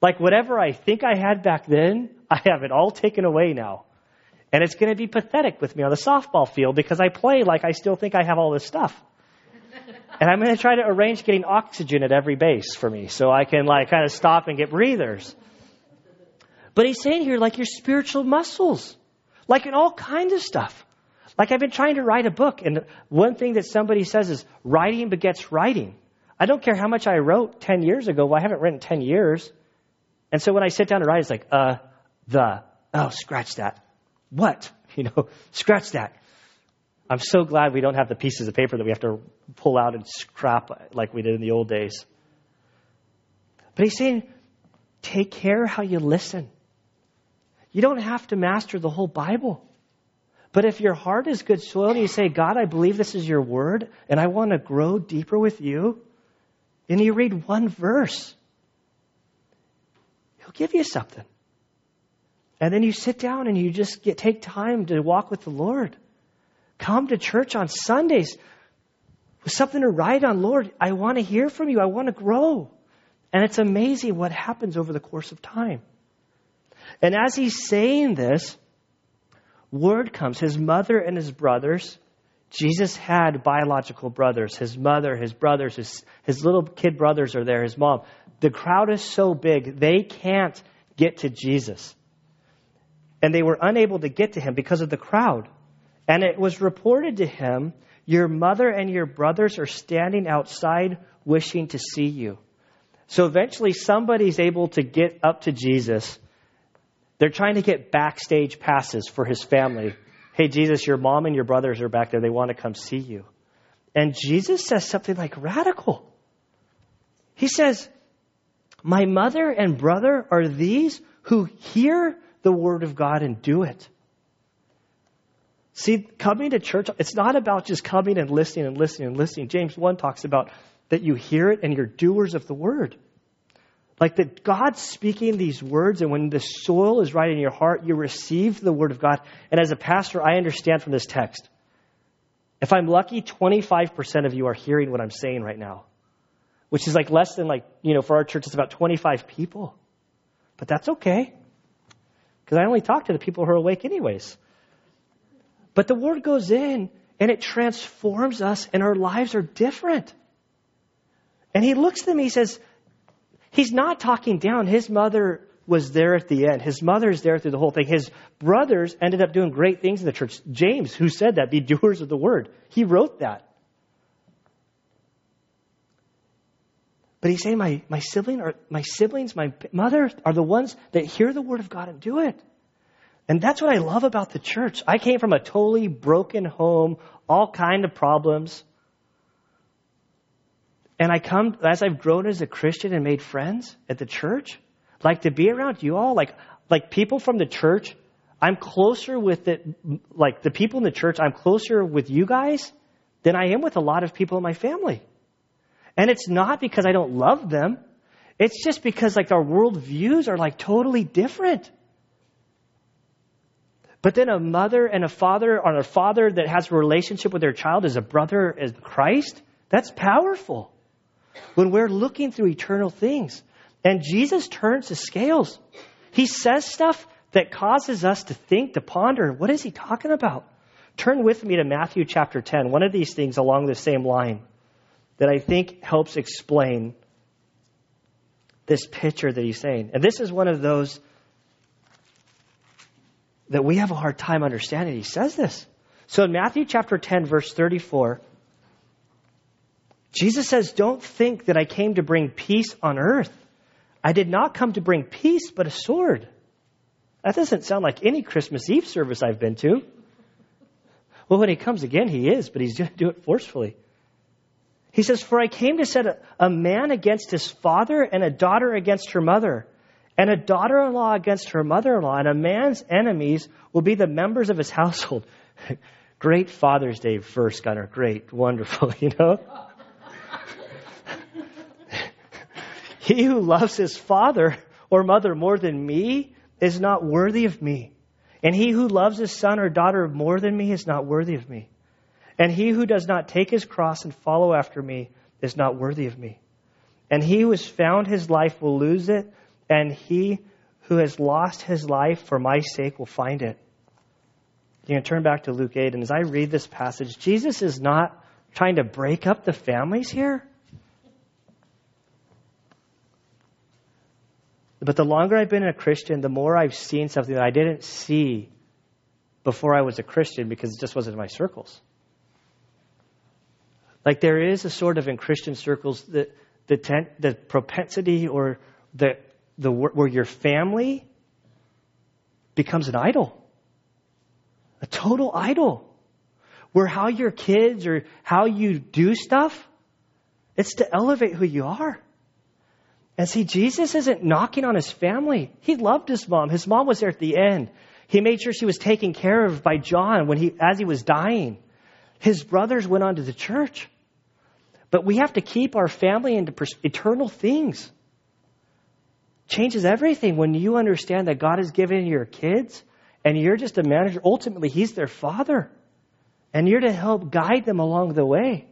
like whatever I think I had back then, I have it all taken away now. And it's going to be pathetic with me on the softball field because I play like I still think I have all this stuff. And I'm going to try to arrange getting oxygen at every base for me so I can like kind of stop and get breathers. But he's saying here, like your spiritual muscles, like in all kinds of stuff. Like I've been trying to write a book, and one thing that somebody says is writing begets writing. I don't care how much I wrote 10 years ago. Well, I haven't written 10 years. And so when I sit down to write, it's like, uh, the, oh, scratch that. What? You know, scratch that. I'm so glad we don't have the pieces of paper that we have to pull out and scrap like we did in the old days. But he's saying, take care how you listen. You don't have to master the whole Bible. But if your heart is good soil and you say, God, I believe this is your word and I want to grow deeper with you, and you read one verse, he'll give you something. And then you sit down and you just get, take time to walk with the Lord. Come to church on Sundays with something to write on. Lord, I want to hear from you. I want to grow. And it's amazing what happens over the course of time. And as he's saying this, word comes. His mother and his brothers, Jesus had biological brothers. His mother, his brothers, his, his little kid brothers are there, his mom. The crowd is so big, they can't get to Jesus. And they were unable to get to him because of the crowd. And it was reported to him, Your mother and your brothers are standing outside wishing to see you. So eventually, somebody's able to get up to Jesus they're trying to get backstage passes for his family. Hey, Jesus, your mom and your brothers are back there. They want to come see you. And Jesus says something like radical. He says, My mother and brother are these who hear the word of God and do it. See, coming to church, it's not about just coming and listening and listening and listening. James 1 talks about that you hear it and you're doers of the word. Like that God's speaking these words, and when the soil is right in your heart, you receive the word of God. And as a pastor, I understand from this text. If I'm lucky, 25% of you are hearing what I'm saying right now, which is like less than like, you know, for our church, it's about 25 people. But that's okay. Because I only talk to the people who are awake, anyways. But the word goes in and it transforms us, and our lives are different. And he looks at me, he says, He's not talking down. His mother was there at the end. His mother is there through the whole thing. His brothers ended up doing great things in the church. James, who said that, be doers of the word, he wrote that. But he's saying, my, my sibling or my siblings, my mother are the ones that hear the word of God and do it. And that's what I love about the church. I came from a totally broken home, all kind of problems. And I come, as I've grown as a Christian and made friends at the church, like to be around you all, like, like people from the church, I'm closer with it, like the people in the church, I'm closer with you guys than I am with a lot of people in my family. And it's not because I don't love them. It's just because like our world views are like totally different. But then a mother and a father, or a father that has a relationship with their child as a brother as Christ, that's powerful when we're looking through eternal things. And Jesus turns the scales. He says stuff that causes us to think, to ponder, what is he talking about? Turn with me to Matthew chapter 10, one of these things along the same line that I think helps explain this picture that he's saying. And this is one of those that we have a hard time understanding. He says this. So in Matthew chapter 10, verse 34, Jesus says, Don't think that I came to bring peace on earth. I did not come to bring peace, but a sword. That doesn't sound like any Christmas Eve service I've been to. Well, when he comes again, he is, but he's going to do it forcefully. He says, For I came to set a, a man against his father, and a daughter against her mother, and a daughter in law against her mother in law, and a man's enemies will be the members of his household. Great Father's Day verse, Gunner. Great. Wonderful, you know? He who loves his father or mother more than me is not worthy of me. And he who loves his son or daughter more than me is not worthy of me. And he who does not take his cross and follow after me is not worthy of me. And he who has found his life will lose it, and he who has lost his life for my sake will find it. You can turn back to Luke 8, and as I read this passage, Jesus is not trying to break up the families here? But the longer I've been a Christian, the more I've seen something that I didn't see before I was a Christian because it just wasn't in my circles. Like there is a sort of in Christian circles the the, ten, the propensity or the the where your family becomes an idol, a total idol, where how your kids or how you do stuff, it's to elevate who you are. And see, Jesus isn't knocking on his family. He loved his mom. His mom was there at the end. He made sure she was taken care of by John when he, as he was dying. His brothers went on to the church. But we have to keep our family into eternal things. Changes everything when you understand that God has given your kids and you're just a manager. Ultimately, He's their father. And you're to help guide them along the way.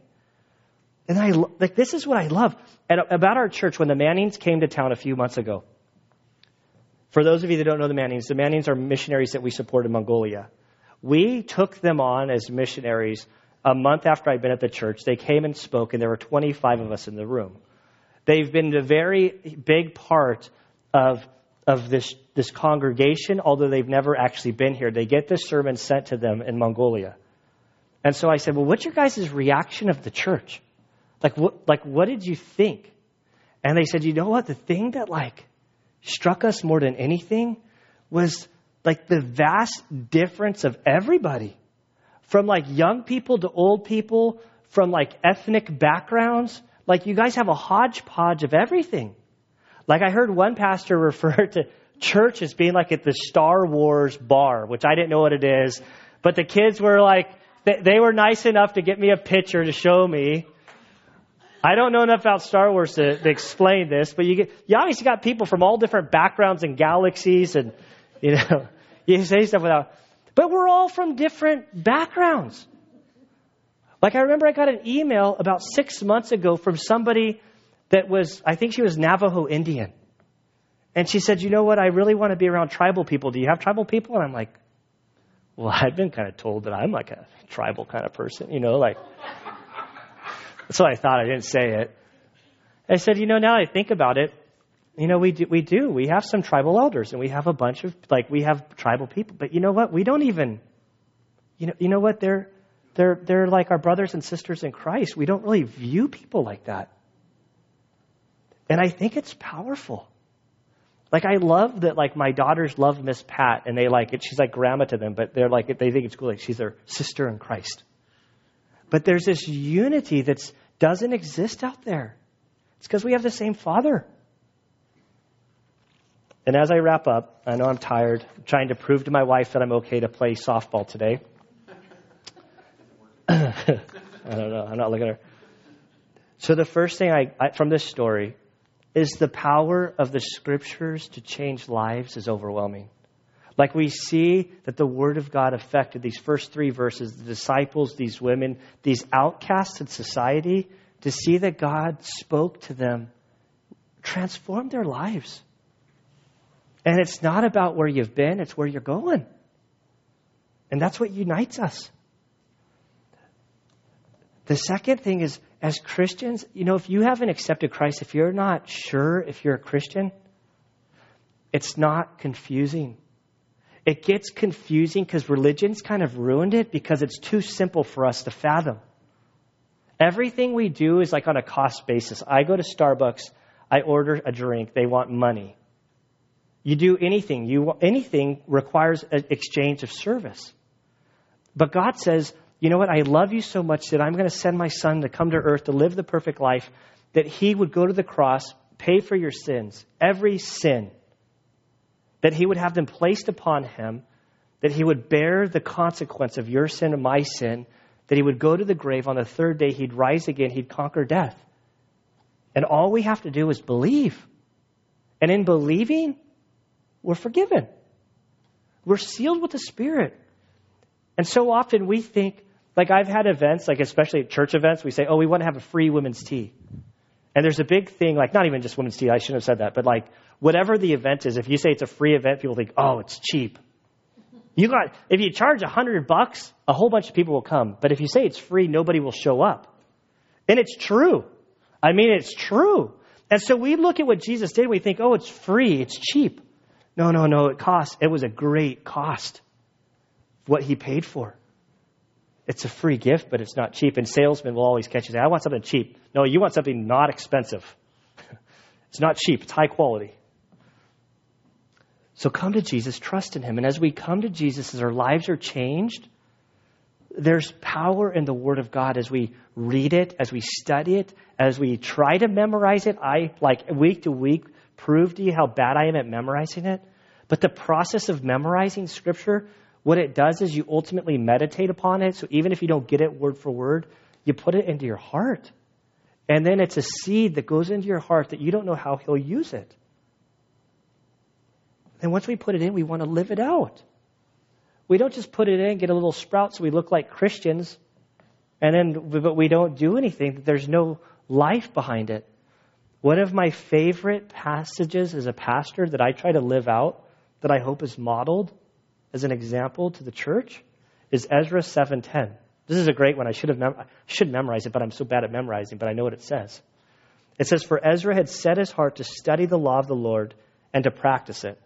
And I like this is what I love and about our church when the Mannings came to town a few months ago. For those of you that don't know the Mannings, the Mannings are missionaries that we support in Mongolia. We took them on as missionaries a month after I'd been at the church. They came and spoke, and there were 25 of us in the room. They've been a very big part of, of this, this congregation, although they've never actually been here. They get the sermon sent to them in Mongolia. And so I said, Well, what's your guys' reaction of the church? Like what, like, what did you think? And they said, You know what? The thing that, like, struck us more than anything was like the vast difference of everybody from like young people to old people, from like ethnic backgrounds. Like you guys have a hodgepodge of everything. Like I heard one pastor refer to church as being like at the Star Wars bar, which I didn't know what it is, but the kids were like, they were nice enough to get me a picture to show me. I don't know enough about Star Wars to, to explain this, but you get you obviously got people from all different backgrounds and galaxies, and you know you say stuff without. But we're all from different backgrounds. Like I remember I got an email about six months ago from somebody that was I think she was Navajo Indian, and she said, "You know what? I really want to be around tribal people. Do you have tribal people?" And I'm like, "Well, I've been kind of told that I'm like a tribal kind of person, you know, like." That's what I thought. I didn't say it. I said, you know, now I think about it, you know, we do, we do. We have some tribal elders and we have a bunch of, like, we have tribal people. But you know what? We don't even, you know, you know what? They're, they're, they're like our brothers and sisters in Christ. We don't really view people like that. And I think it's powerful. Like I love that like my daughters love Miss Pat and they like it. She's like grandma to them, but they're like they think it's cool. Like she's their sister in Christ. But there's this unity that doesn't exist out there. It's because we have the same Father. And as I wrap up, I know I'm tired, I'm trying to prove to my wife that I'm okay to play softball today. I don't know. I'm not looking at her. So, the first thing I, I, from this story is the power of the scriptures to change lives is overwhelming. Like we see that the Word of God affected these first three verses, the disciples, these women, these outcasts in society, to see that God spoke to them, transformed their lives. And it's not about where you've been, it's where you're going. And that's what unites us. The second thing is, as Christians, you know, if you haven't accepted Christ, if you're not sure if you're a Christian, it's not confusing. It gets confusing because religion's kind of ruined it because it's too simple for us to fathom. Everything we do is like on a cost basis. I go to Starbucks, I order a drink, they want money. You do anything, you anything requires an exchange of service. But God says, you know what? I love you so much that I'm going to send my son to come to earth to live the perfect life, that he would go to the cross, pay for your sins, every sin that he would have them placed upon him, that he would bear the consequence of your sin and my sin, that he would go to the grave on the third day, he'd rise again, he'd conquer death. And all we have to do is believe. And in believing, we're forgiven. We're sealed with the Spirit. And so often we think, like I've had events, like especially at church events, we say, oh, we want to have a free women's tea. And there's a big thing, like not even just women's tea, I shouldn't have said that, but like whatever the event is, if you say it's a free event, people think, oh, it's cheap. You got if you charge a hundred bucks, a whole bunch of people will come. But if you say it's free, nobody will show up. And it's true. I mean, it's true. And so we look at what Jesus did, we think, oh, it's free, it's cheap. No, no, no, it cost. It was a great cost. What he paid for. It's a free gift, but it's not cheap. And salesmen will always catch you say, I want something cheap. No, you want something not expensive. it's not cheap, it's high quality. So come to Jesus, trust in him. And as we come to Jesus, as our lives are changed, there's power in the Word of God as we read it, as we study it, as we try to memorize it. I, like, week to week, prove to you how bad I am at memorizing it. But the process of memorizing Scripture, what it does is you ultimately meditate upon it. So even if you don't get it word for word, you put it into your heart. And then it's a seed that goes into your heart that you don't know how He'll use it. And once we put it in, we want to live it out. We don't just put it in, get a little sprout so we look like Christians, and then but we don't do anything. There's no life behind it. One of my favorite passages as a pastor that I try to live out, that I hope is modeled as an example to the church, is Ezra 7:10. This is a great one. I should have mem- I should memorize it, but I'm so bad at memorizing, but I know what it says. It says, For Ezra had set his heart to study the law of the Lord and to practice it.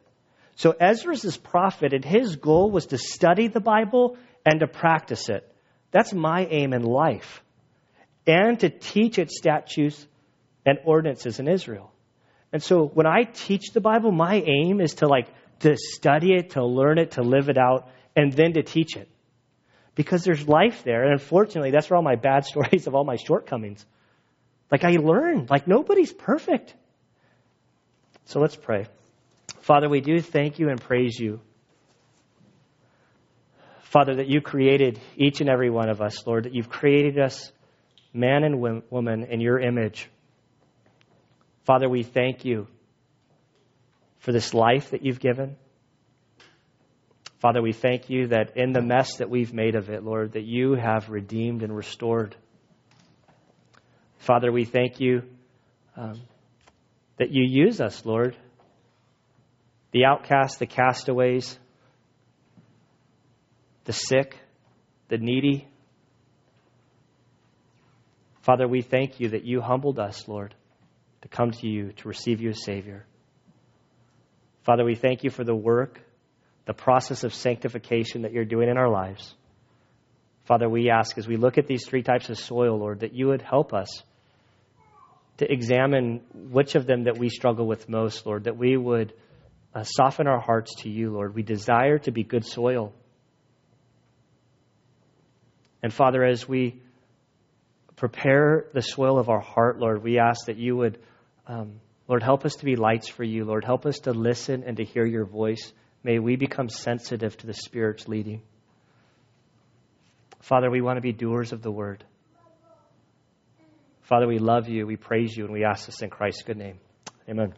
So Ezra's this prophet, and his goal was to study the Bible and to practice it. That's my aim in life. And to teach its statutes and ordinances in Israel. And so when I teach the Bible, my aim is to like to study it, to learn it, to live it out, and then to teach it. Because there's life there. And unfortunately, that's where all my bad stories of all my shortcomings. Like I learned, like nobody's perfect. So let's pray. Father, we do thank you and praise you. Father, that you created each and every one of us, Lord, that you've created us, man and woman, in your image. Father, we thank you for this life that you've given. Father, we thank you that in the mess that we've made of it, Lord, that you have redeemed and restored. Father, we thank you um, that you use us, Lord, the outcasts, the castaways, the sick, the needy. Father, we thank you that you humbled us, Lord, to come to you, to receive you as Savior. Father, we thank you for the work, the process of sanctification that you're doing in our lives. Father, we ask as we look at these three types of soil, Lord, that you would help us to examine which of them that we struggle with most, Lord, that we would uh, soften our hearts to you, Lord. We desire to be good soil. And Father, as we prepare the soil of our heart, Lord, we ask that you would, um, Lord, help us to be lights for you. Lord, help us to listen and to hear your voice. May we become sensitive to the Spirit's leading. Father, we want to be doers of the word. Father, we love you, we praise you, and we ask this in Christ's good name. Amen.